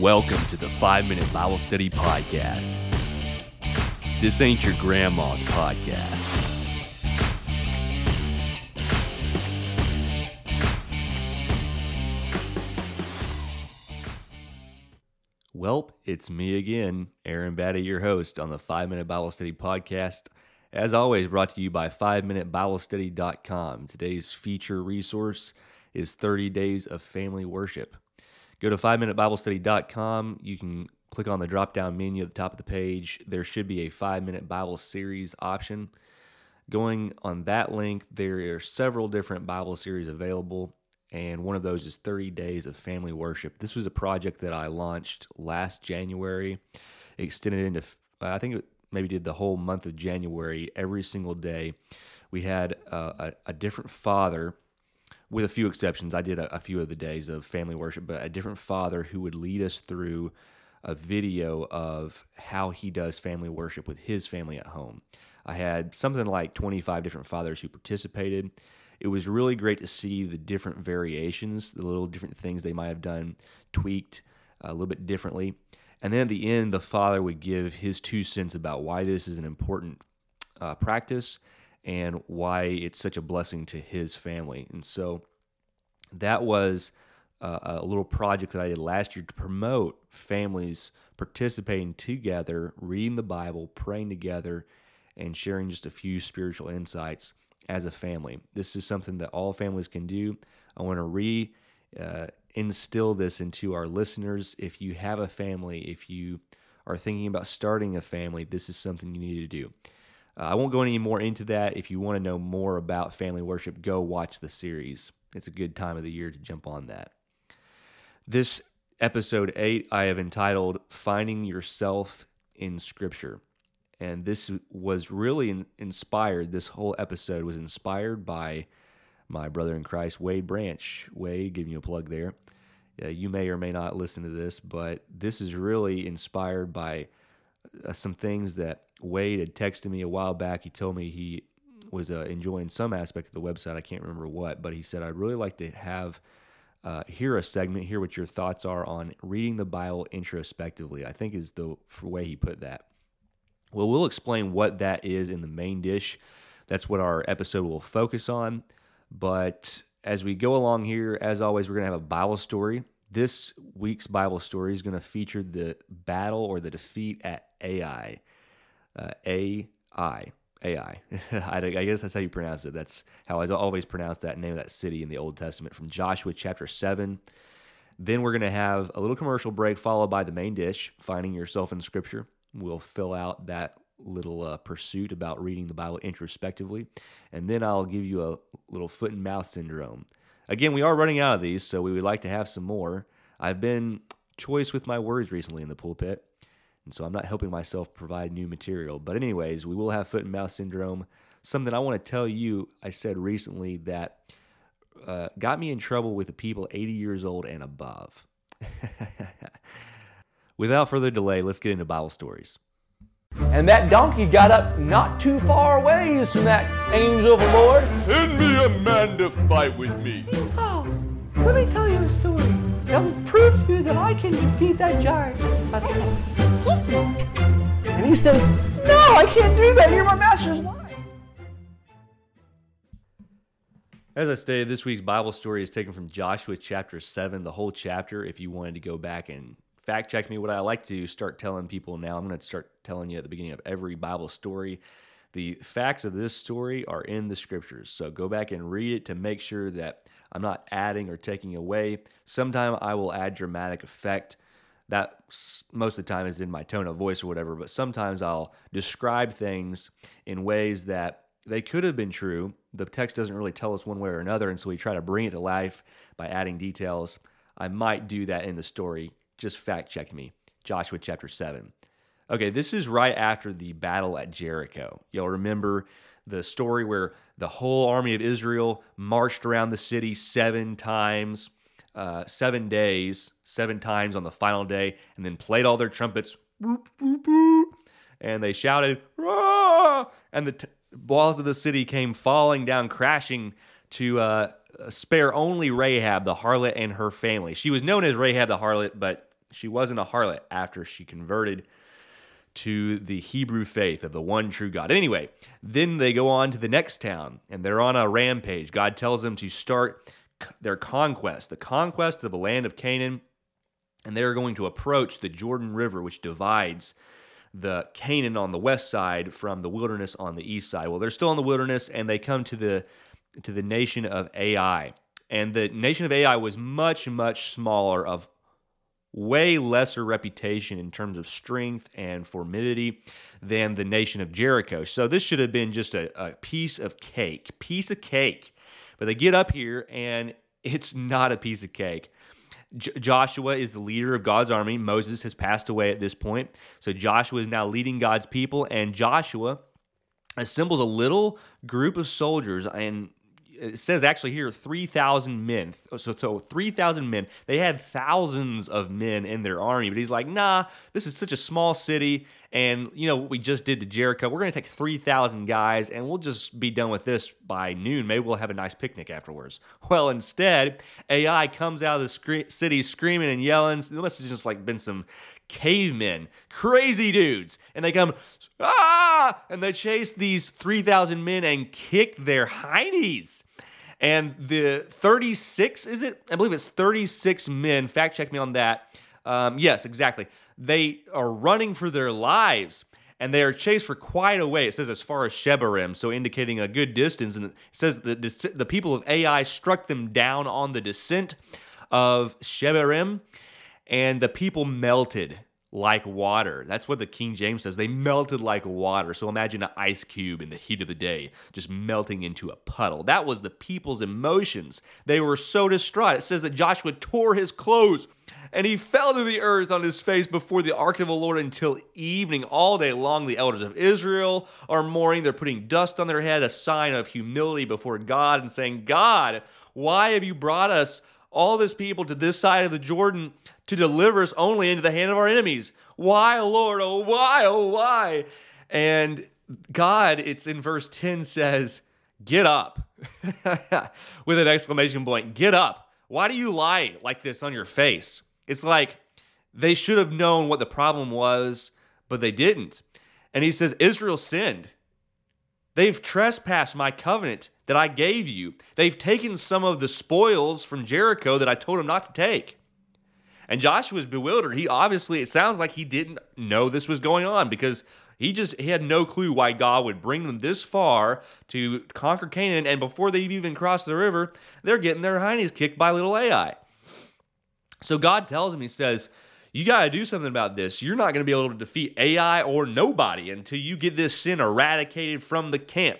Welcome to the 5 Minute Bible Study Podcast. This ain't your grandma's podcast. Welp, it's me again, Aaron Batty, your host on the 5 Minute Bible Study Podcast. As always, brought to you by 5MinuteBibleStudy.com. Today's feature resource is 30 Days of Family Worship. Go to 5MinuteBibleStudy.com. You can click on the drop down menu at the top of the page. There should be a 5 minute Bible series option. Going on that link, there are several different Bible series available and one of those is 30 Days of Family Worship. This was a project that I launched last January, extended into, I think it maybe did the whole month of January, every single day. We had uh, a, a, different father, with a few exceptions. I did a, a few of the days of family worship, but a different father who would lead us through a video of how he does family worship with his family at home. I had something like 25 different fathers who participated it was really great to see the different variations, the little different things they might have done, tweaked a little bit differently. And then at the end, the father would give his two cents about why this is an important uh, practice and why it's such a blessing to his family. And so that was uh, a little project that I did last year to promote families participating together, reading the Bible, praying together, and sharing just a few spiritual insights as a family. This is something that all families can do. I want to re uh, instill this into our listeners. If you have a family, if you are thinking about starting a family, this is something you need to do. Uh, I won't go any more into that. If you want to know more about family worship, go watch the series. It's a good time of the year to jump on that. This episode 8 I have entitled Finding Yourself in Scripture. And this was really in, inspired, this whole episode was inspired by my brother in Christ, Wade Branch. Wade, giving you a plug there. Uh, you may or may not listen to this, but this is really inspired by uh, some things that Wade had texted me a while back. He told me he was uh, enjoying some aspect of the website. I can't remember what, but he said, I'd really like to have uh, hear a segment, hear what your thoughts are on reading the Bible introspectively. I think is the way he put that. Well, we'll explain what that is in the main dish. That's what our episode will focus on. But as we go along here, as always, we're going to have a Bible story. This week's Bible story is going to feature the battle or the defeat at Ai. Uh, Ai. Ai. I guess that's how you pronounce it. That's how I always pronounce that name of that city in the Old Testament from Joshua chapter 7. Then we're going to have a little commercial break followed by the main dish, finding yourself in Scripture. We'll fill out that little uh, pursuit about reading the Bible introspectively. And then I'll give you a little foot and mouth syndrome. Again, we are running out of these, so we would like to have some more. I've been choice with my words recently in the pulpit, and so I'm not helping myself provide new material. But, anyways, we will have foot and mouth syndrome. Something I want to tell you, I said recently that uh, got me in trouble with the people 80 years old and above. Without further delay, let's get into Bible stories. And that donkey got up not too far away from that angel of the Lord. Send me a man to fight with me. Esau, let me tell you a story that will prove to you that I can defeat that giant. And he says, No, I can't do that. You're my master's wife. As I stated, this week's Bible story is taken from Joshua chapter 7, the whole chapter. If you wanted to go back and fact check me. What I like to start telling people now, I'm going to start telling you at the beginning of every Bible story. The facts of this story are in the scriptures. So go back and read it to make sure that I'm not adding or taking away. Sometime I will add dramatic effect. That most of the time is in my tone of voice or whatever, but sometimes I'll describe things in ways that they could have been true. The text doesn't really tell us one way or another, and so we try to bring it to life by adding details. I might do that in the story just fact check me. Joshua chapter 7. Okay, this is right after the battle at Jericho. You'll remember the story where the whole army of Israel marched around the city seven times, uh, seven days, seven times on the final day, and then played all their trumpets. and they shouted, Rah! and the t- walls of the city came falling down, crashing to uh, spare only Rahab, the harlot, and her family. She was known as Rahab the harlot, but she wasn't a harlot after she converted to the Hebrew faith of the one true God. Anyway, then they go on to the next town and they're on a rampage. God tells them to start their conquest, the conquest of the land of Canaan, and they're going to approach the Jordan River, which divides the Canaan on the west side from the wilderness on the east side. Well, they're still in the wilderness and they come to the to the nation of Ai. And the nation of Ai was much, much smaller, of way lesser reputation in terms of strength and formidity than the nation of Jericho. So this should have been just a, a piece of cake, piece of cake. But they get up here and it's not a piece of cake. J- Joshua is the leader of God's army. Moses has passed away at this point. So Joshua is now leading God's people, and Joshua assembles a little group of soldiers and it says actually here 3,000 men. So, so 3,000 men. They had thousands of men in their army, but he's like, nah, this is such a small city. And, you know, what we just did to Jericho, we're going to take 3,000 guys and we'll just be done with this by noon. Maybe we'll have a nice picnic afterwards. Well, instead, Ai comes out of the scre- city screaming and yelling. There must have just like been some cavemen, crazy dudes. And they come, ah! And they chase these 3,000 men and kick their heinies. And the 36, is it? I believe it's 36 men. Fact check me on that. Um, yes, exactly. They are running for their lives and they are chased for quite a way. It says as far as Shebarim, so indicating a good distance. And it says the, the people of Ai struck them down on the descent of Shebarim and the people melted like water. That's what the King James says. They melted like water. So imagine an ice cube in the heat of the day just melting into a puddle. That was the people's emotions. They were so distraught. It says that Joshua tore his clothes and he fell to the earth on his face before the ark of the Lord until evening. All day long, the elders of Israel are mourning. They're putting dust on their head, a sign of humility before God, and saying, God, why have you brought us? all this people to this side of the Jordan to deliver us only into the hand of our enemies. Why, Lord? Oh, why? Oh, why? And God, it's in verse 10 says, Get up with an exclamation point. Get up. Why do you lie like this on your face? It's like they should have known what the problem was, but they didn't. And he says, Israel sinned. They've trespassed my covenant that I gave you. They've taken some of the spoils from Jericho that I told them not to take. And Joshua's bewildered. He obviously, it sounds like he didn't know this was going on because he just he had no clue why God would bring them this far to conquer Canaan. And before they've even crossed the river, they're getting their heinies kicked by little Ai. So God tells him, He says, you got to do something about this. You're not going to be able to defeat Ai or nobody until you get this sin eradicated from the camp.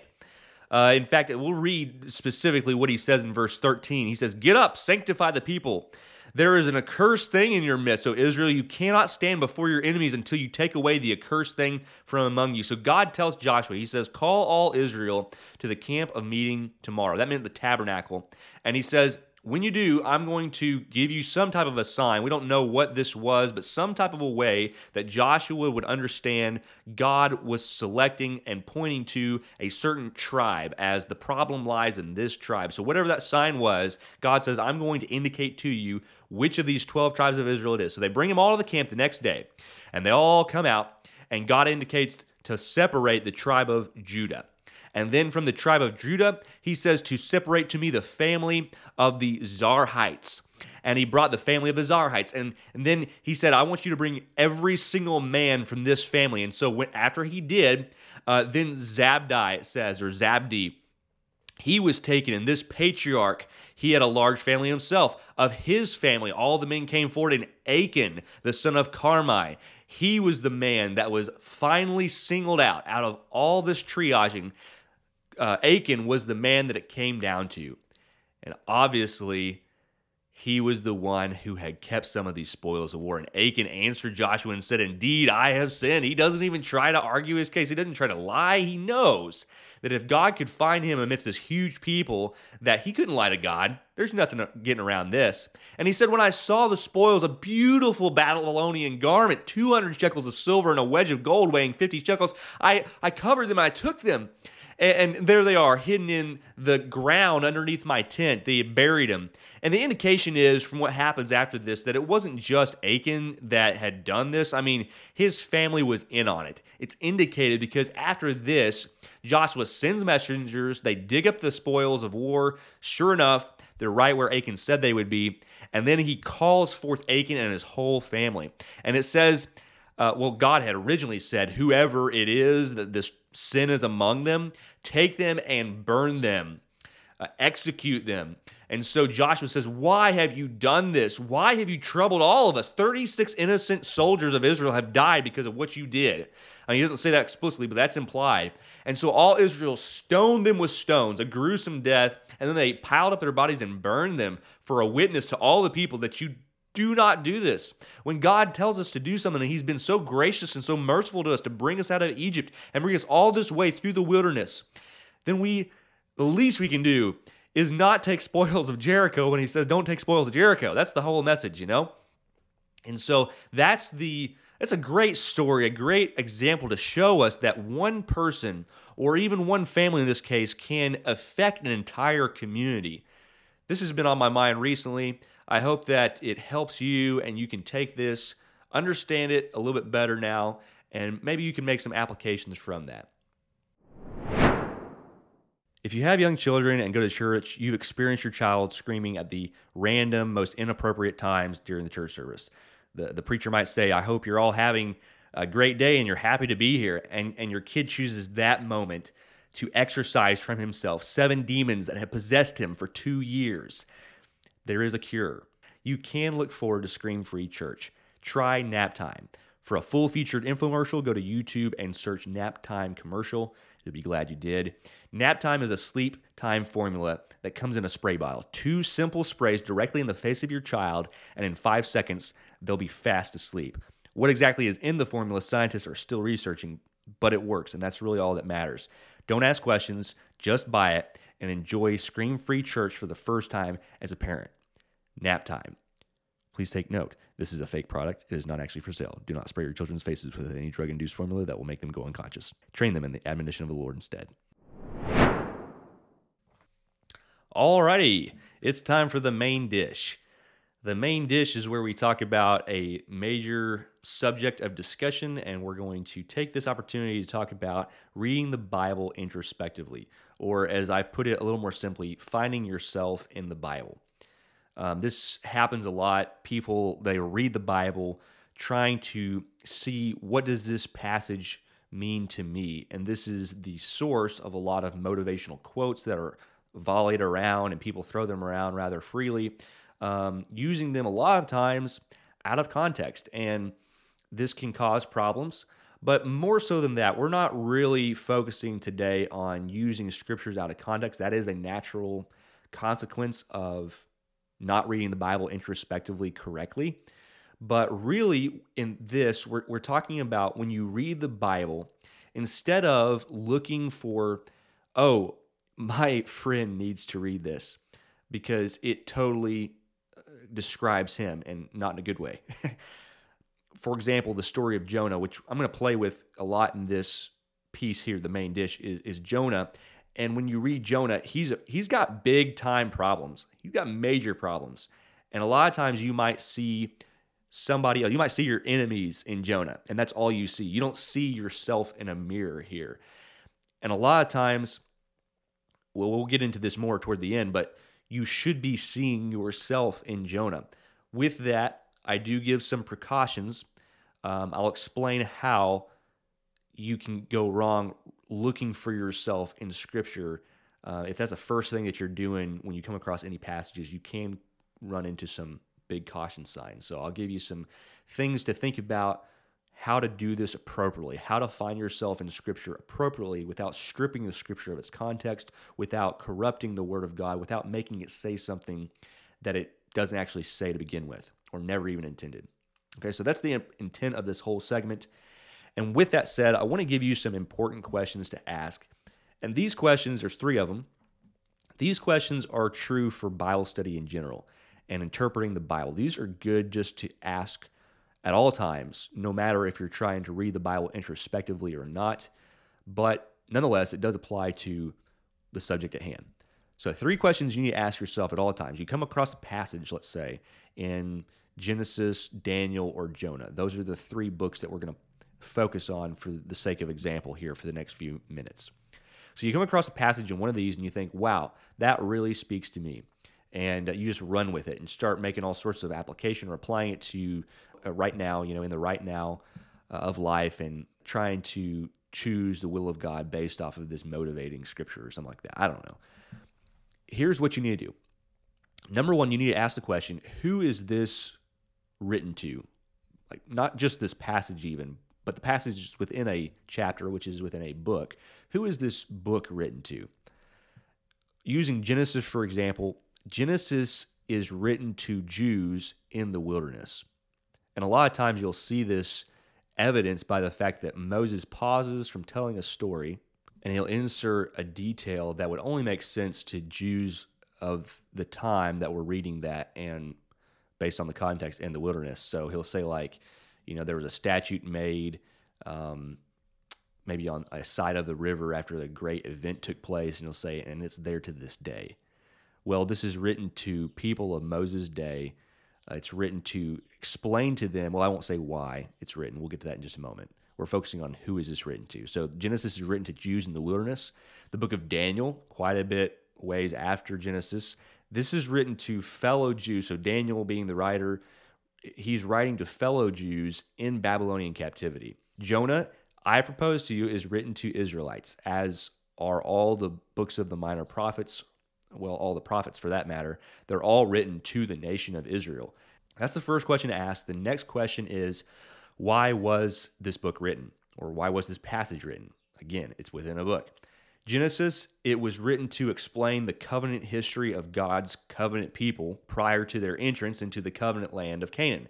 Uh, in fact, we'll read specifically what he says in verse 13. He says, Get up, sanctify the people. There is an accursed thing in your midst. So, Israel, you cannot stand before your enemies until you take away the accursed thing from among you. So, God tells Joshua, He says, Call all Israel to the camp of meeting tomorrow. That meant the tabernacle. And He says, when you do, I'm going to give you some type of a sign. We don't know what this was, but some type of a way that Joshua would understand God was selecting and pointing to a certain tribe as the problem lies in this tribe. So, whatever that sign was, God says, I'm going to indicate to you which of these 12 tribes of Israel it is. So, they bring them all to the camp the next day, and they all come out, and God indicates to separate the tribe of Judah. And then from the tribe of Judah, he says to separate to me the family of the Zarhites. And he brought the family of the Zarhites. And, and then he said, I want you to bring every single man from this family. And so when, after he did, uh, then Zabdi, it says, or Zabdi, he was taken. And this patriarch, he had a large family himself. Of his family, all the men came forward. And Achan, the son of Carmi, he was the man that was finally singled out out of all this triaging uh, Achan was the man that it came down to. And obviously, he was the one who had kept some of these spoils of war. And Achan answered Joshua and said, Indeed, I have sinned. He doesn't even try to argue his case, he doesn't try to lie. He knows that if God could find him amidst this huge people, that he couldn't lie to God. There's nothing getting around this. And he said, When I saw the spoils, a beautiful Babylonian garment, 200 shekels of silver, and a wedge of gold weighing 50 shekels, I, I covered them, I took them. And, and there they are, hidden in the ground underneath my tent. They buried him. And the indication is, from what happens after this, that it wasn't just Achan that had done this. I mean, his family was in on it. It's indicated because after this, Joshua sends messengers. They dig up the spoils of war. Sure enough, they're right where Achan said they would be. And then he calls forth Achan and his whole family. And it says, uh, well, God had originally said, whoever it is that this sin is among them, take them and burn them, uh, execute them. And so Joshua says, Why have you done this? Why have you troubled all of us? 36 innocent soldiers of Israel have died because of what you did. Mean, he doesn't say that explicitly, but that's implied. And so all Israel stoned them with stones, a gruesome death, and then they piled up their bodies and burned them for a witness to all the people that you do not do this. When God tells us to do something, and He's been so gracious and so merciful to us to bring us out of Egypt and bring us all this way through the wilderness, then we, the least we can do is not take spoils of Jericho when He says, don't take spoils of Jericho. That's the whole message, you know? And so that's the that's a great story, a great example to show us that one person or even one family in this case can affect an entire community. This has been on my mind recently. I hope that it helps you and you can take this, understand it a little bit better now, and maybe you can make some applications from that. If you have young children and go to church, you've experienced your child screaming at the random, most inappropriate times during the church service. The, the preacher might say, I hope you're all having a great day and you're happy to be here. And, and your kid chooses that moment to exorcise from himself seven demons that have possessed him for two years. There is a cure. You can look forward to Scream Free Church. Try Nap Time. For a full featured infomercial, go to YouTube and search Nap Time commercial. You'll be glad you did. Nap Time is a sleep time formula that comes in a spray bottle. Two simple sprays directly in the face of your child, and in five seconds, they'll be fast asleep. What exactly is in the formula, scientists are still researching, but it works, and that's really all that matters. Don't ask questions, just buy it and enjoy scream free church for the first time as a parent. Nap time. Please take note. This is a fake product. It is not actually for sale. Do not spray your children's faces with any drug induced formula that will make them go unconscious. Train them in the admonition of the Lord instead. Alrighty, it's time for the main dish. The main dish is where we talk about a major subject of discussion, and we're going to take this opportunity to talk about reading the Bible introspectively, or as I put it a little more simply, finding yourself in the Bible. Um, this happens a lot. People they read the Bible trying to see what does this passage mean to me, and this is the source of a lot of motivational quotes that are volleyed around and people throw them around rather freely, um, using them a lot of times out of context. And this can cause problems. But more so than that, we're not really focusing today on using scriptures out of context. That is a natural consequence of not reading the Bible introspectively correctly. But really, in this, we're, we're talking about when you read the Bible, instead of looking for, oh, my friend needs to read this because it totally uh, describes him and not in a good way. For example, the story of Jonah, which I'm going to play with a lot in this piece here, the main dish is, is Jonah. And when you read Jonah, he's he's got big time problems. He's got major problems. And a lot of times you might see somebody else, you might see your enemies in Jonah, and that's all you see. You don't see yourself in a mirror here. And a lot of times well, we'll get into this more toward the end, but you should be seeing yourself in Jonah. With that, I do give some precautions. Um, I'll explain how you can go wrong looking for yourself in Scripture. Uh, if that's the first thing that you're doing when you come across any passages, you can run into some big caution signs. So I'll give you some things to think about how to do this appropriately, how to find yourself in Scripture appropriately without stripping the Scripture of its context, without corrupting the Word of God, without making it say something that it doesn't actually say to begin with or never even intended. Okay, so that's the intent of this whole segment. And with that said, I want to give you some important questions to ask. And these questions, there's three of them. These questions are true for Bible study in general and interpreting the Bible. These are good just to ask at all times, no matter if you're trying to read the Bible introspectively or not. But nonetheless, it does apply to the subject at hand. So, three questions you need to ask yourself at all times. You come across a passage, let's say, in Genesis, Daniel, or Jonah. Those are the three books that we're going to focus on for the sake of example here for the next few minutes. So, you come across a passage in one of these and you think, wow, that really speaks to me. And you just run with it and start making all sorts of application or applying it to uh, right now, you know, in the right now uh, of life and trying to choose the will of God based off of this motivating scripture or something like that. I don't know. Here's what you need to do. Number one, you need to ask the question who is this written to? Like, not just this passage, even, but the passage is within a chapter, which is within a book. Who is this book written to? Using Genesis, for example, Genesis is written to Jews in the wilderness. And a lot of times you'll see this evidenced by the fact that Moses pauses from telling a story and he'll insert a detail that would only make sense to Jews of the time that were reading that and based on the context in the wilderness. So he'll say, like, you know, there was a statute made um, maybe on a side of the river after a great event took place, and he'll say, and it's there to this day. Well, this is written to people of Moses' day. Uh, it's written to explain to them. Well, I won't say why it's written. We'll get to that in just a moment. We're focusing on who is this written to. So Genesis is written to Jews in the wilderness. The book of Daniel, quite a bit ways after Genesis. This is written to fellow Jews. So Daniel being the writer, he's writing to fellow Jews in Babylonian captivity. Jonah, I propose to you, is written to Israelites, as are all the books of the minor prophets, well, all the prophets for that matter. They're all written to the nation of Israel. That's the first question to ask. The next question is why was this book written? Or why was this passage written? Again, it's within a book. Genesis, it was written to explain the covenant history of God's covenant people prior to their entrance into the covenant land of Canaan.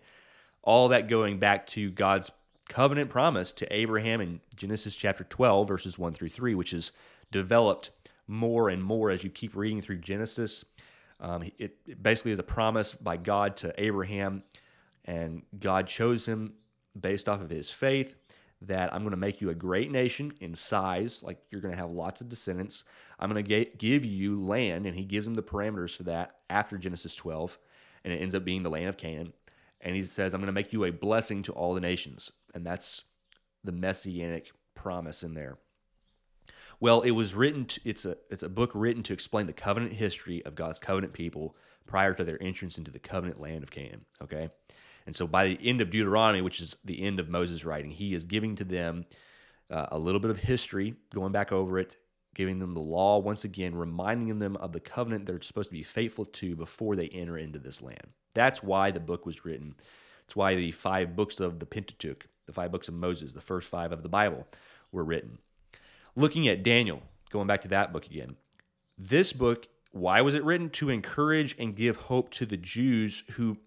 All that going back to God's covenant promise to Abraham in Genesis chapter 12, verses 1 through 3, which is developed more and more as you keep reading through Genesis. Um, it, it basically is a promise by God to Abraham, and God chose him based off of his faith that I'm going to make you a great nation in size, like you're going to have lots of descendants. I'm going to give you land, and he gives him the parameters for that after Genesis 12, and it ends up being the land of Canaan. And he says, I'm going to make you a blessing to all the nations. And that's the messianic promise in there. Well, it was written. To, it's a it's a book written to explain the covenant history of God's covenant people prior to their entrance into the covenant land of Canaan. Okay, and so by the end of Deuteronomy, which is the end of Moses' writing, he is giving to them uh, a little bit of history, going back over it, giving them the law once again, reminding them of the covenant they're supposed to be faithful to before they enter into this land. That's why the book was written. It's why the five books of the Pentateuch, the five books of Moses, the first five of the Bible, were written. Looking at Daniel, going back to that book again, this book, why was it written? To encourage and give hope to the Jews who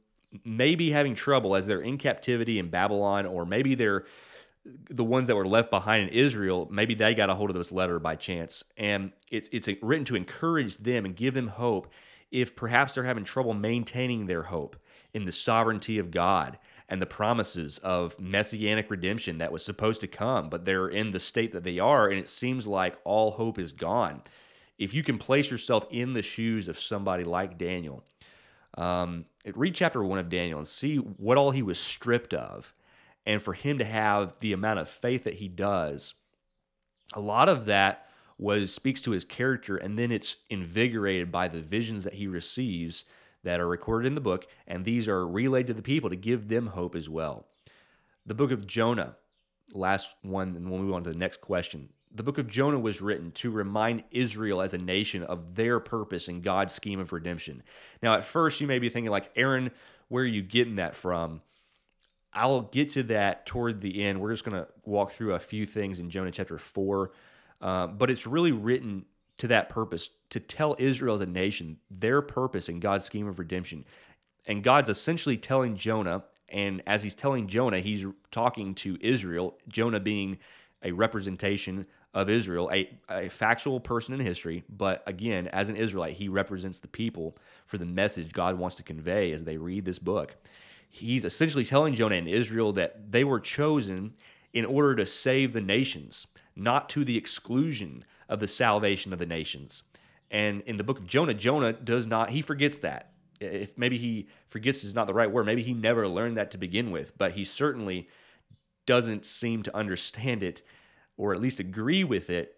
may be having trouble as they're in captivity in Babylon, or maybe they're the ones that were left behind in Israel, maybe they got a hold of this letter by chance. And it's, it's written to encourage them and give them hope if perhaps they're having trouble maintaining their hope in the sovereignty of God and the promises of messianic redemption that was supposed to come, but they're in the state that they are, and it seems like all hope is gone. If you can place yourself in the shoes of somebody like Daniel, um, read chapter one of Daniel and see what all he was stripped of. And for him to have the amount of faith that he does, a lot of that was speaks to his character, and then it's invigorated by the visions that he receives that are recorded in the book, and these are relayed to the people to give them hope as well. The book of Jonah, last one, and we'll move on to the next question. The book of Jonah was written to remind Israel as a nation of their purpose in God's scheme of redemption. Now, at first, you may be thinking, like, Aaron, where are you getting that from? I'll get to that toward the end. We're just going to walk through a few things in Jonah chapter 4. Um, but it's really written to that purpose to tell Israel as a nation their purpose in God's scheme of redemption. And God's essentially telling Jonah, and as he's telling Jonah, he's talking to Israel, Jonah being a representation of Israel, a, a factual person in history, but again, as an Israelite, he represents the people for the message God wants to convey as they read this book. He's essentially telling Jonah and Israel that they were chosen in order to save the nations not to the exclusion of the salvation of the nations. And in the book of Jonah, Jonah does not, he forgets that. If maybe he forgets is not the right word, maybe he never learned that to begin with, but he certainly doesn't seem to understand it or at least agree with it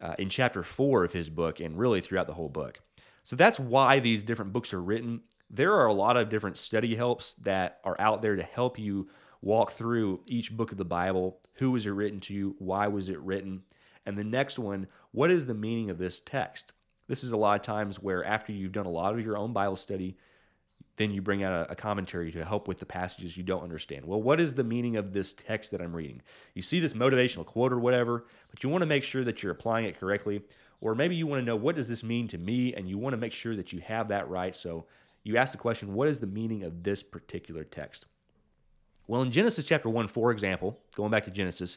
uh, in chapter four of his book and really throughout the whole book. So that's why these different books are written. There are a lot of different study helps that are out there to help you walk through each book of the Bible. Who was it written to? Why was it written? And the next one, what is the meaning of this text? This is a lot of times where after you've done a lot of your own Bible study, then you bring out a, a, commentary to help with the passages you don't understand. Well, what is the meaning of this text that I'm reading? You see this motivational quote or whatever, but you want to make sure that you're applying it correctly. Or maybe you want to know what does this mean to me, and you want to make sure that you have that right. So you ask the question, what is the meaning of this particular text? Well, in Genesis chapter 1, for example, going back to Genesis,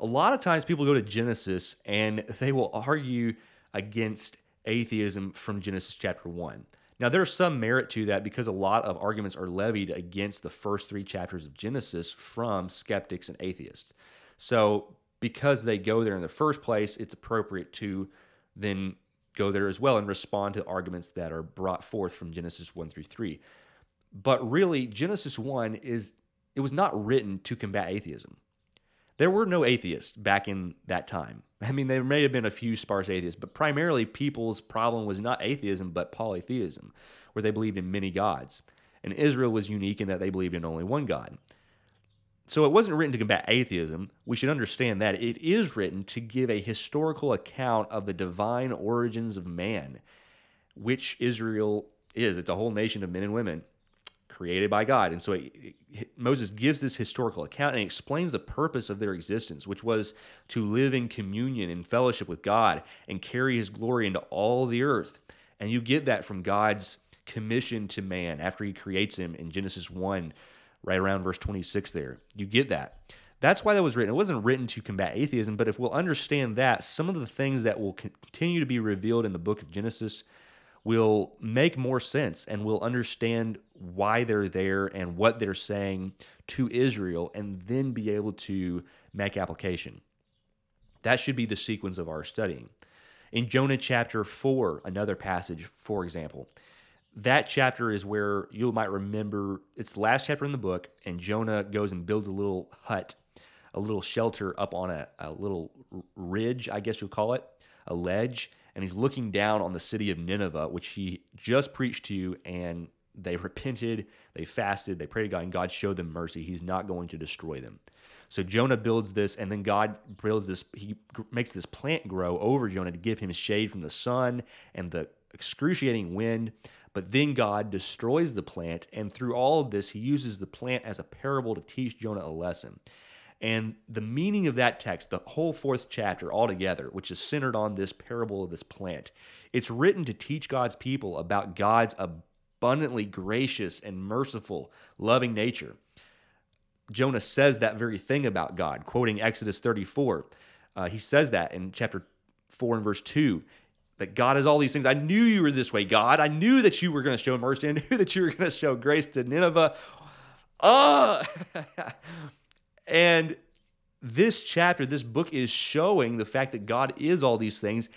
a lot of times people go to Genesis and they will argue against atheism from Genesis chapter 1. Now, there's some merit to that because a lot of arguments are levied against the first three chapters of Genesis from skeptics and atheists. So, because they go there in the first place, it's appropriate to then go there as well and respond to arguments that are brought forth from Genesis 1 through 3. But really, Genesis 1 is it was not written to combat atheism. There were no atheists back in that time. I mean, there may have been a few sparse atheists, but primarily people's problem was not atheism, but polytheism, where they believed in many gods. And Israel was unique in that they believed in only one God. So it wasn't written to combat atheism. We should understand that. It is written to give a historical account of the divine origins of man, which Israel is. It's a whole nation of men and women created by God. And so it, it, Moses gives this historical account and explains the purpose of their existence, which was to live in communion and fellowship with God and carry his glory into all the earth. And you get that from God's commission to man after he creates him in Genesis 1, right around verse 26 there. You get that. That's why that was written. It wasn't written to combat atheism, but if we'll understand that, some of the things that will continue to be revealed in the book of Genesis will make more sense and we'll understand why they're there and what they're saying to Israel and then be able to make application. That should be the sequence of our studying. In Jonah chapter 4, another passage, for example, that chapter is where you might remember it's the last chapter in the book, and Jonah goes and builds a little hut, a little shelter up on a, a little ridge, I guess you'll call it, a ledge and he's looking down on the city of Nineveh, which he just preached to, and they repented, they fasted, they prayed to God, and God showed them mercy. He's not going to destroy them. So Jonah builds this, and then God builds this, he makes this plant grow over Jonah to give him shade from the sun and the excruciating wind. But then God destroys the plant, and through all of this, he uses the plant as a parable to teach Jonah a lesson. And the meaning of that text, the whole fourth chapter altogether, which is centered on this parable of this plant, it's written to teach God's people about God's abundantly gracious and merciful, loving nature. Jonah says that very thing about God, quoting Exodus 34. Uh, he says that in chapter 4 and verse 2 that God has all these things. I knew you were this way, God. I knew that you were going to show mercy. I knew that you were going to show grace to Nineveh. Ah! And this chapter, this book is showing the fact that God is all these things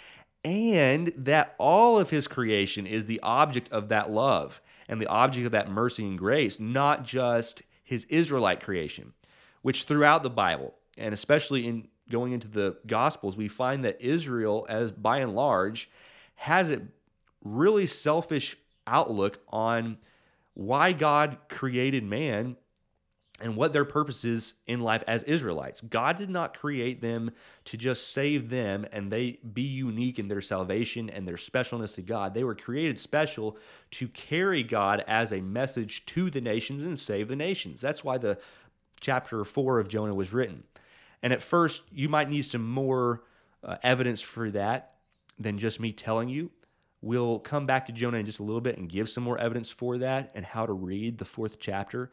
and that all of his creation is the object of that love and the object of that mercy and grace, not just his Israelite creation, which throughout the Bible, and especially in going into the Gospels, we find that Israel, as by and large, has a really selfish outlook on why God created man and what their purpose is in life as Israelites. God did not create them to just save them and they be unique in their salvation and their specialness to God. They were created special to carry God as a message to the nations and save the nations. That's why the chapter 4 of Jonah was written. And at first, you might need some more uh, evidence for that than just me telling you. We'll come back to Jonah in just a little bit and give some more evidence for that and how to read the fourth chapter.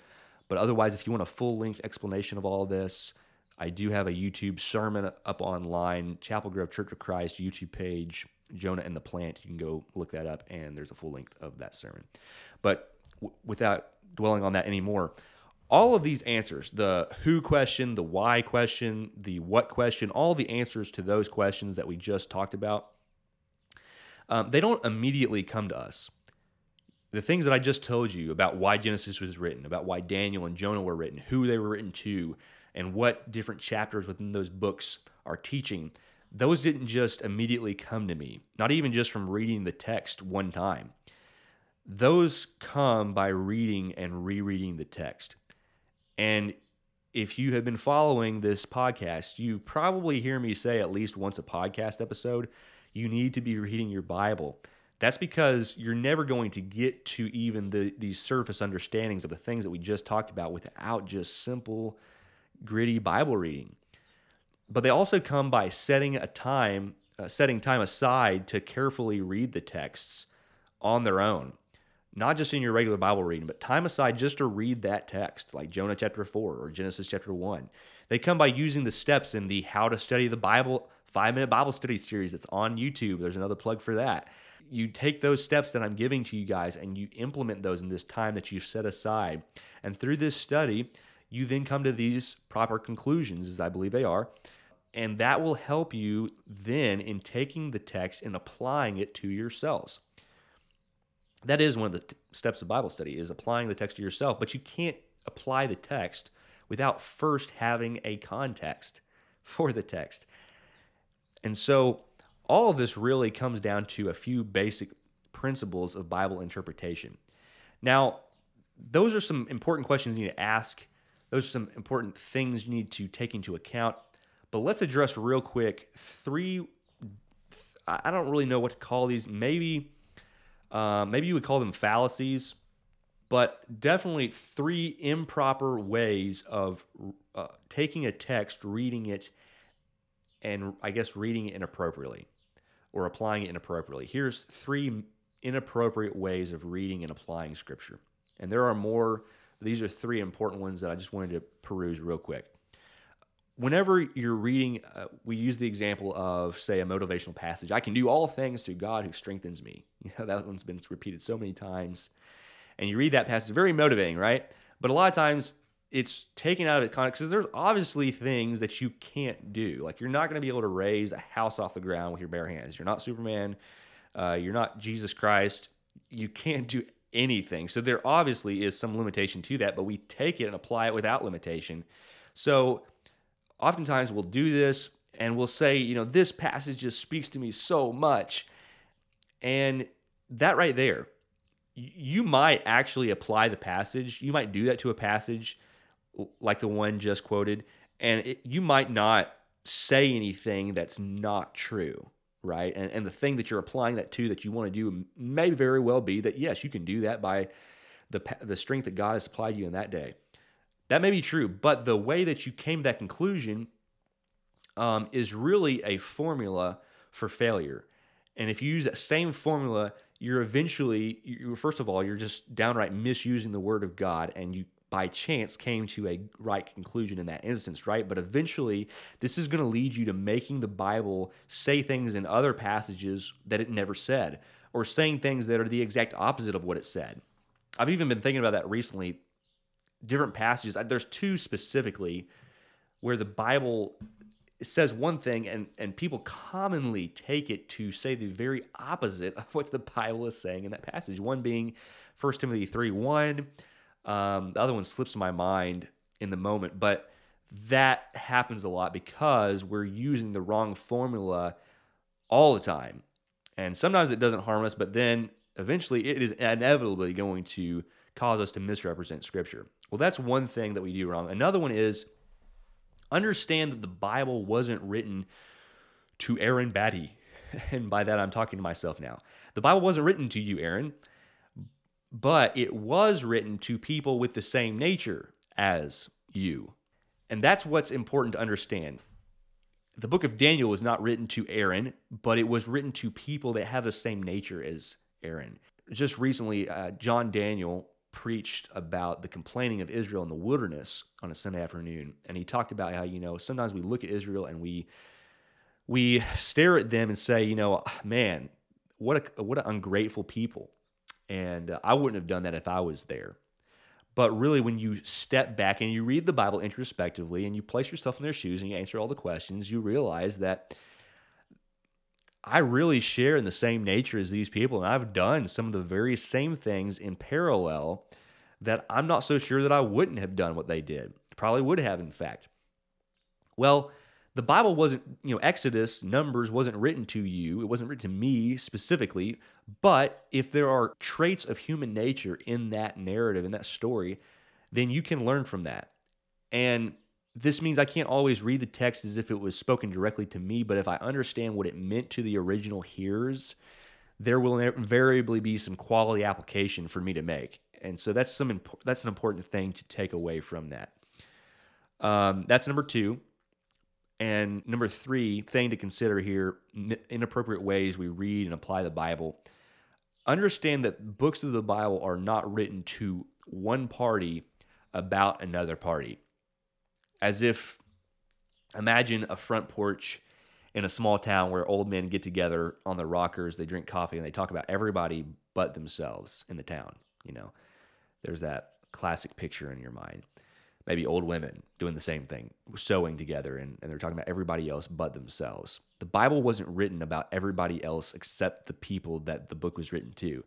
But otherwise, if you want a full length explanation of all this, I do have a YouTube sermon up online, Chapel Grove Church of Christ YouTube page, Jonah and the Plant. You can go look that up, and there's a full length of that sermon. But w- without dwelling on that anymore, all of these answers the who question, the why question, the what question, all the answers to those questions that we just talked about, um, they don't immediately come to us. The things that I just told you about why Genesis was written, about why Daniel and Jonah were written, who they were written to, and what different chapters within those books are teaching, those didn't just immediately come to me, not even just from reading the text one time. Those come by reading and rereading the text. And if you have been following this podcast, you probably hear me say at least once a podcast episode, you need to be reading your Bible. That's because you're never going to get to even the these surface understandings of the things that we just talked about without just simple gritty Bible reading. But they also come by setting a time, uh, setting time aside to carefully read the texts on their own not just in your regular Bible reading, but time aside just to read that text, like Jonah chapter 4 or Genesis chapter 1. They come by using the steps in the How to Study the Bible five minute Bible study series that's on YouTube. There's another plug for that. You take those steps that I'm giving to you guys and you implement those in this time that you've set aside. And through this study, you then come to these proper conclusions, as I believe they are. And that will help you then in taking the text and applying it to yourselves that is one of the t- steps of Bible study is applying the text to yourself, but you can't apply the text without first having a context for the text. And so all of this really comes down to a few basic principles of Bible interpretation. Now, those are some important questions you need to ask. Those are some important things you need to take into account. But let's address real quick three I don't really know what to call these. Maybe uh, maybe you would call them fallacies, but definitely three improper ways of uh, taking a text, reading it, and I guess reading it inappropriately or applying it inappropriately. Here's three inappropriate ways of reading and applying scripture. And there are more. These are three important ones that I just wanted to peruse real quick whenever you're reading, uh, we use the example of, say, a motivational passage. I can do all things through God who strengthens me. You know, that one's been repeated so many times. And you read that passage, very motivating, right? But a lot of times it's taken out of its context because there's obviously things that you can't do. Like you're not going to be able to raise a house off the ground with your bare hands. You're not Superman. Uh, you're not Jesus Christ. You can't do anything. So there obviously is some limitation to that, but we take it and apply it without limitation. So oftentimes we'll do this and we'll say, you know, this passage just speaks to me so much. And that right there, you might actually apply the passage. You might do that to a passage like the one just quoted, and it, you might not say anything that's not true, right? And, and the thing that you're applying that to that you want to do may very well be that, yes, you can do that by the, the strength that God has supplied you in that day. That may be true, but the way that you came to that conclusion um, is really a formula for failure. And if you use that same formula, you're eventually, you, first of all, you're just downright misusing the word of God, and you by chance came to a right conclusion in that instance, right? But eventually, this is going to lead you to making the Bible say things in other passages that it never said, or saying things that are the exact opposite of what it said. I've even been thinking about that recently different passages. There's two specifically where the Bible says one thing and, and people commonly take it to say the very opposite of what the Bible is saying in that passage. One being 1 Timothy 3 1. Um, the other one slips my mind in the moment, but that happens a lot because we're using the wrong formula all the time. And sometimes it doesn't harm us, but then eventually it is inevitably going to cause us to misrepresent Scripture. Well, that's one thing that we do wrong. Another one is understand that the Bible wasn't written to Aaron Batty. And by that, I'm talking to myself now. The Bible wasn't written to you, Aaron, but it was written to people with the same nature as you. And that's what's important to understand. The book of Daniel was not written to Aaron, but it was written to people that have the same nature as Aaron. Just recently, uh, John Daniel preached about the complaining of Israel in the wilderness on a Sunday afternoon, and he talked about how you know sometimes we look at Israel and we we stare at them and say, you know, man, what a what an ungrateful people, and uh, I wouldn't have done that if I was there. But really, when you step back and you read the Bible introspectively and you place yourself in their shoes and you answer all the questions, you realize that I really share in the same nature as these people. And I've done some of the very same things in parallel that I'm not so sure that I wouldn't have done what they did. Probably would have, in fact. Well, the Bible wasn't, you know, Exodus, Numbers wasn't written to you. It wasn't written to me specifically. But if there are traits of human nature in that narrative, in that story, then you can learn from that. And this means I can't always read the text as if it was spoken directly to me, but if I understand what it meant to the original hearers, there will invariably be some quality application for me to make. And so that's some imp- that's an important thing to take away from that. Um, that's number two. And number three thing to consider here inappropriate ways we read and apply the Bible. Understand that books of the Bible are not written to one party about another party. As if, imagine a front porch in a small town where old men get together on the rockers, they drink coffee, and they talk about everybody but themselves in the town. You know, there's that classic picture in your mind maybe old women doing the same thing, sewing together, and, and they're talking about everybody else but themselves. The Bible wasn't written about everybody else except the people that the book was written to.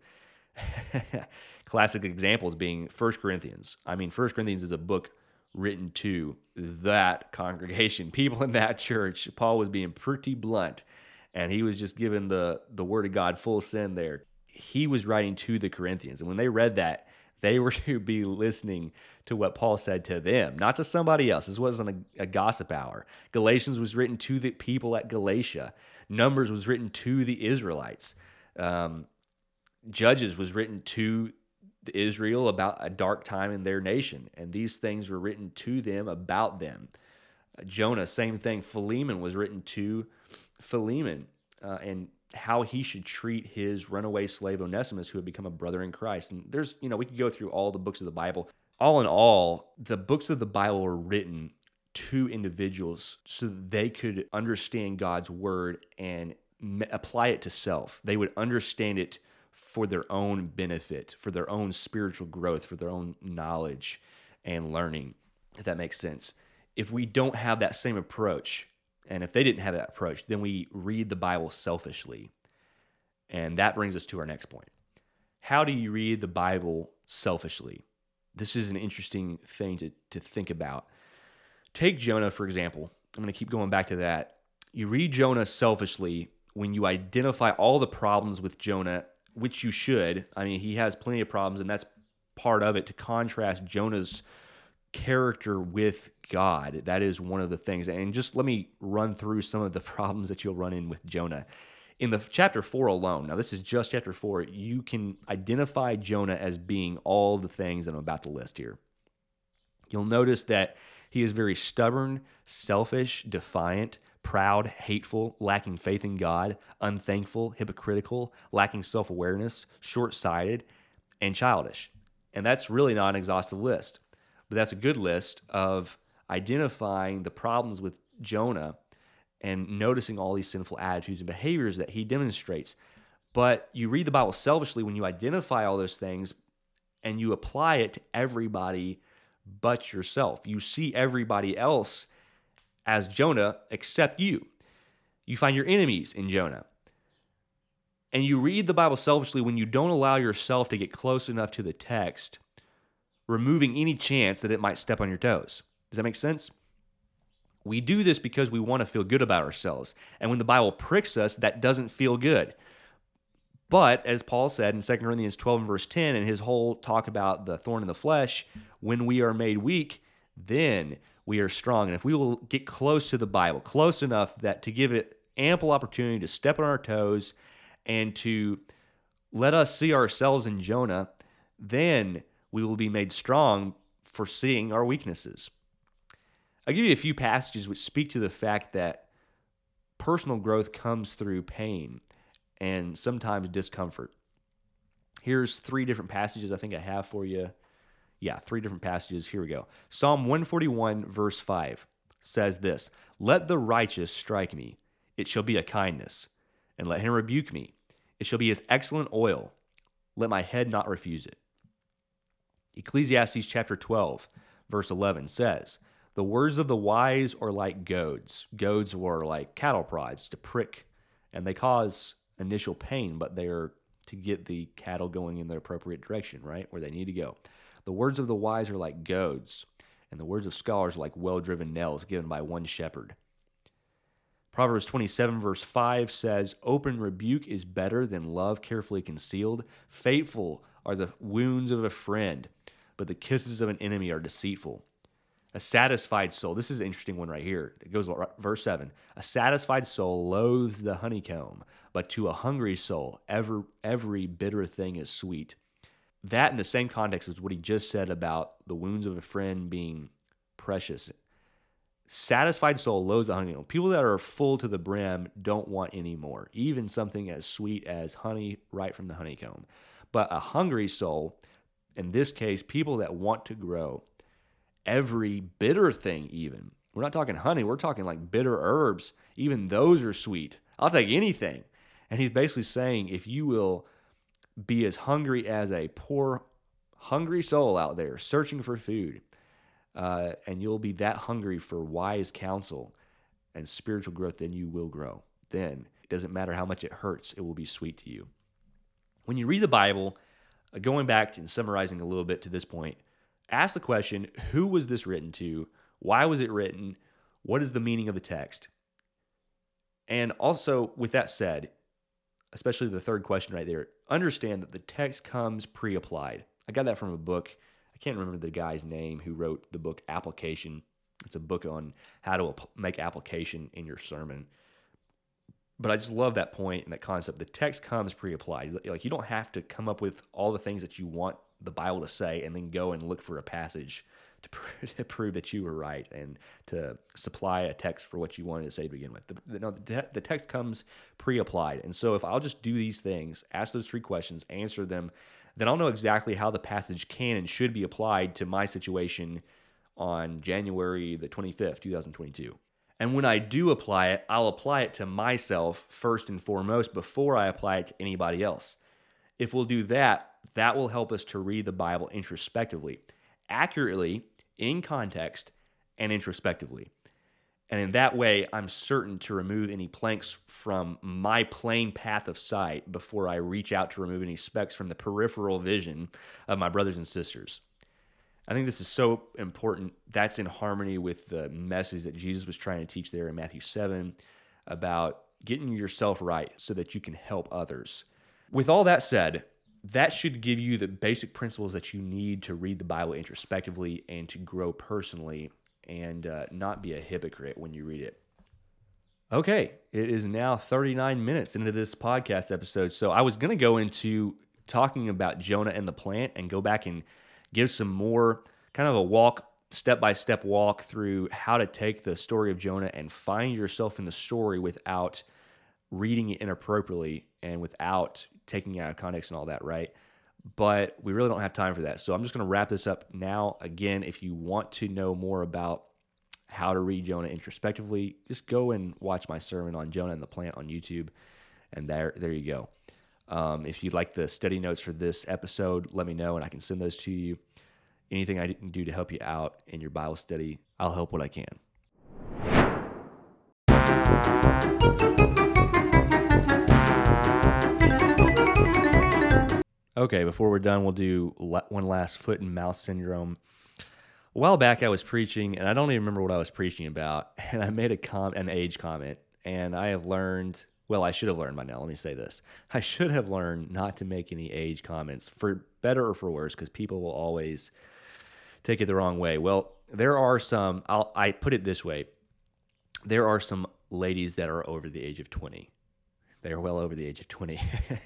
Classic examples being First Corinthians. I mean, First Corinthians is a book written to that congregation, people in that church. Paul was being pretty blunt, and he was just giving the the word of God full send there. He was writing to the Corinthians, and when they read that, they were to be listening to what Paul said to them, not to somebody else. This wasn't a, a, gossip hour. Galatians was written to the people at Galatia. Numbers was written to the Israelites. Um, Judges was written to Israel about a dark time in their nation, and these things were written to them about them. Uh, Jonah, same thing. Philemon was written to Philemon, uh, and how he should treat his runaway slave Onesimus, who had become a brother in Christ. And there's, you know, we could go through all the books of the Bible. All in all, the books of the Bible were written to individuals so that they could understand God's word and apply it to self. They would understand it for their own benefit, for their own spiritual growth, for their own knowledge and learning, if that makes sense. If we don't have that same approach, and if they didn't have that approach, then we read the Bible selfishly. And that brings us to our next point. How do you read the Bible selfishly? This is an interesting thing to, to think about. Take Jonah, for example. I'm going to keep going back to that. You read Jonah selfishly when you identify all the problems with Jonah, which you should. I mean, he has plenty of problems, and that's part of it to contrast Jonah's character with God. That is one of the things. And just let me run through some of the problems that you'll run in with Jonah. In the chapter 4 alone, now this is just chapter 4, you can identify Jonah as being all the things that I'm about to list here. You'll notice that he is very stubborn, selfish, defiant, proud, hateful, lacking faith in God, unthankful, hypocritical, lacking self awareness, short sighted, and childish. And that's really not an exhaustive list. But that's a good list of identifying the problems with Jonah and noticing all these sinful attitudes and behaviors that he demonstrates. But you read the Bible selfishly when you identify all those things and you apply it to everybody but yourself. You see everybody else as Jonah except you. You find your enemies in Jonah. And you read the Bible selfishly when you don't allow yourself to get close enough to the text removing any chance that it might step on your toes. Does that make sense? We do this because we want to feel good about ourselves. And when the Bible pricks us, that doesn't feel good. But as Paul said in 2 Corinthians 12 and verse 10, and his whole talk about the thorn in the flesh, when we are made weak, then we are strong. And if we will get close to the Bible, close enough that to give it ample opportunity to step on our toes and to let us see ourselves in Jonah, then we will be made strong for seeing our weaknesses. I'll give you a few passages which speak to the fact that personal growth comes through pain and sometimes discomfort. Here's three different passages I think I have for you. Yeah, three different passages. Here we go. Psalm 141, verse 5 says this Let the righteous strike me, it shall be a kindness, and let him rebuke me, it shall be as excellent oil. Let my head not refuse it. Ecclesiastes chapter 12, verse 11 says, The words of the wise are like goads. Goads were like cattle prods to prick, and they cause initial pain, but they are to get the cattle going in the appropriate direction, right? Where they need to go. The words of the wise are like goads, and the words of scholars are like well driven nails given by one shepherd. Proverbs 27, verse 5 says, Open rebuke is better than love carefully concealed. Faithful are the wounds of a friend, but the kisses of an enemy are deceitful. A satisfied soul, this is an interesting one right here. It goes verse 7. A satisfied soul loathes the honeycomb, but to a hungry soul, every, every bitter thing is sweet. That, in the same context, is what he just said about the wounds of a friend being precious Satisfied soul loathes the honeycomb. People that are full to the brim don't want any more, even something as sweet as honey right from the honeycomb. But a hungry soul, in this case, people that want to grow, every bitter thing, even. We're not talking honey, we're talking like bitter herbs. Even those are sweet. I'll take anything. And he's basically saying if you will be as hungry as a poor, hungry soul out there searching for food, uh, and you'll be that hungry for wise counsel and spiritual growth, then you will grow. Then it doesn't matter how much it hurts, it will be sweet to you. When you read the Bible, uh, going back and summarizing a little bit to this point, ask the question who was this written to? Why was it written? What is the meaning of the text? And also, with that said, especially the third question right there, understand that the text comes pre applied. I got that from a book I can't remember the guy's name who wrote the book Application. It's a book on how to make application in your sermon. But I just love that point and that concept. The text comes pre-applied. Like you don't have to come up with all the things that you want the Bible to say and then go and look for a passage to, pr- to prove that you were right and to supply a text for what you wanted to say to begin with. The, the, no, the, the text comes pre-applied. And so if I'll just do these things, ask those three questions, answer them then I'll know exactly how the passage can and should be applied to my situation on January the 25th, 2022. And when I do apply it, I'll apply it to myself first and foremost before I apply it to anybody else. If we'll do that, that will help us to read the Bible introspectively, accurately, in context, and introspectively. And in that way, I'm certain to remove any planks from my plain path of sight before I reach out to remove any specks from the peripheral vision of my brothers and sisters. I think this is so important. That's in harmony with the message that Jesus was trying to teach there in Matthew 7 about getting yourself right so that you can help others. With all that said, that should give you the basic principles that you need to read the Bible introspectively and to grow personally and uh, not be a hypocrite when you read it. Okay, it is now 39 minutes into this podcast episode. So I was going to go into talking about Jonah and the plant and go back and give some more kind of a walk, step by step walk through how to take the story of Jonah and find yourself in the story without reading it inappropriately and without taking out of context and all that, right? but we really don't have time for that. So I'm just going to wrap this up now. Again, if you want to know more about how to read Jonah introspectively, just go and watch my sermon on Jonah and the plant on YouTube, and there there you go. Um, if you'd like the study notes for this episode, let me know and I can send those to you. Anything I can do to help you out in your Bible study, I'll help what I can. Okay, before we're done, we'll do one last foot and mouth syndrome. A while back, I was preaching, and I don't even remember what I was preaching about, and I made a com- an age comment, and I have learned. Well, I should have learned by now. Let me say this: I should have learned not to make any age comments, for better or for worse, because people will always take it the wrong way. Well, there are some. I'll, I put it this way: there are some ladies that are over the age of twenty they are well over the age of 20.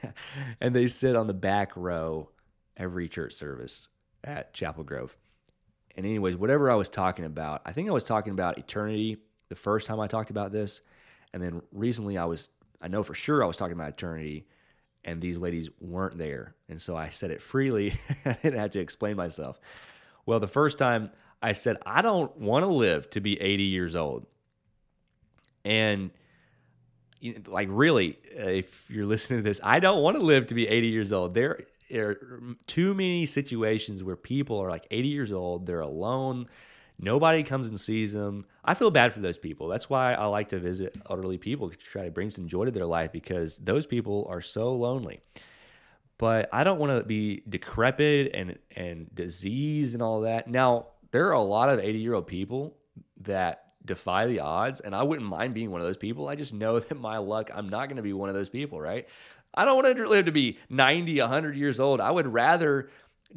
and they sit on the back row every church service at Chapel Grove. And, anyways, whatever I was talking about, I think I was talking about eternity the first time I talked about this. And then recently I was, I know for sure I was talking about eternity and these ladies weren't there. And so I said it freely. I didn't have to explain myself. Well, the first time I said, I don't want to live to be 80 years old. And like really, uh, if you're listening to this, I don't want to live to be 80 years old. There, are too many situations where people are like 80 years old, they're alone, nobody comes and sees them. I feel bad for those people. That's why I like to visit elderly people to try to bring some joy to their life because those people are so lonely. But I don't want to be decrepit and and diseased and all that. Now, there are a lot of 80 year old people that defy the odds, and I wouldn't mind being one of those people. I just know that my luck, I'm not going to be one of those people, right? I don't want to live to be 90, 100 years old. I would rather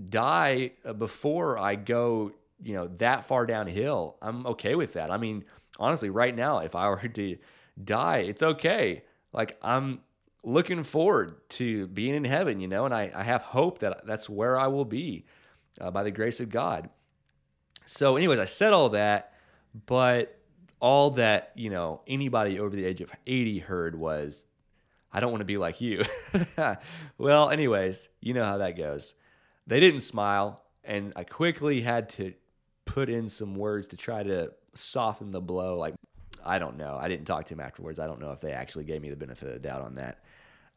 die uh, before I go, you know, that far downhill. I'm okay with that. I mean, honestly, right now, if I were to die, it's okay. Like I'm looking forward to being in heaven, you know, and I, I have hope that that's where I will be uh, by the grace of God. So, anyways, I said all that, but all that, you know, anybody over the age of 80 heard was, I don't want to be like you. well, anyways, you know how that goes. They didn't smile, and I quickly had to put in some words to try to soften the blow. Like, I don't know. I didn't talk to him afterwards. I don't know if they actually gave me the benefit of the doubt on that.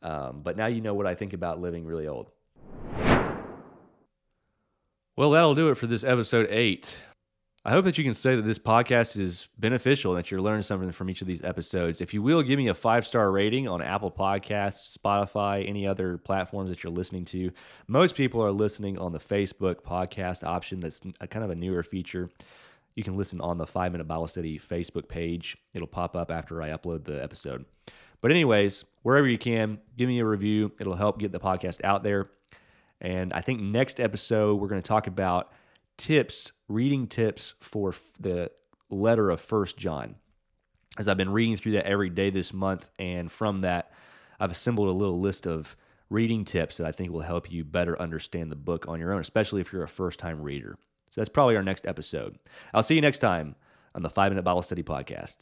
Um, but now you know what I think about living really old. Well, that'll do it for this episode eight. I hope that you can say that this podcast is beneficial and that you're learning something from each of these episodes. If you will, give me a five star rating on Apple Podcasts, Spotify, any other platforms that you're listening to. Most people are listening on the Facebook podcast option, that's kind of a newer feature. You can listen on the Five Minute Bible Study Facebook page, it'll pop up after I upload the episode. But, anyways, wherever you can, give me a review. It'll help get the podcast out there. And I think next episode, we're going to talk about tips, reading tips for the letter of First John. As I've been reading through that every day this month, and from that, I've assembled a little list of reading tips that I think will help you better understand the book on your own, especially if you're a first time reader. So that's probably our next episode. I'll see you next time on the Five Minute Bible Study Podcast.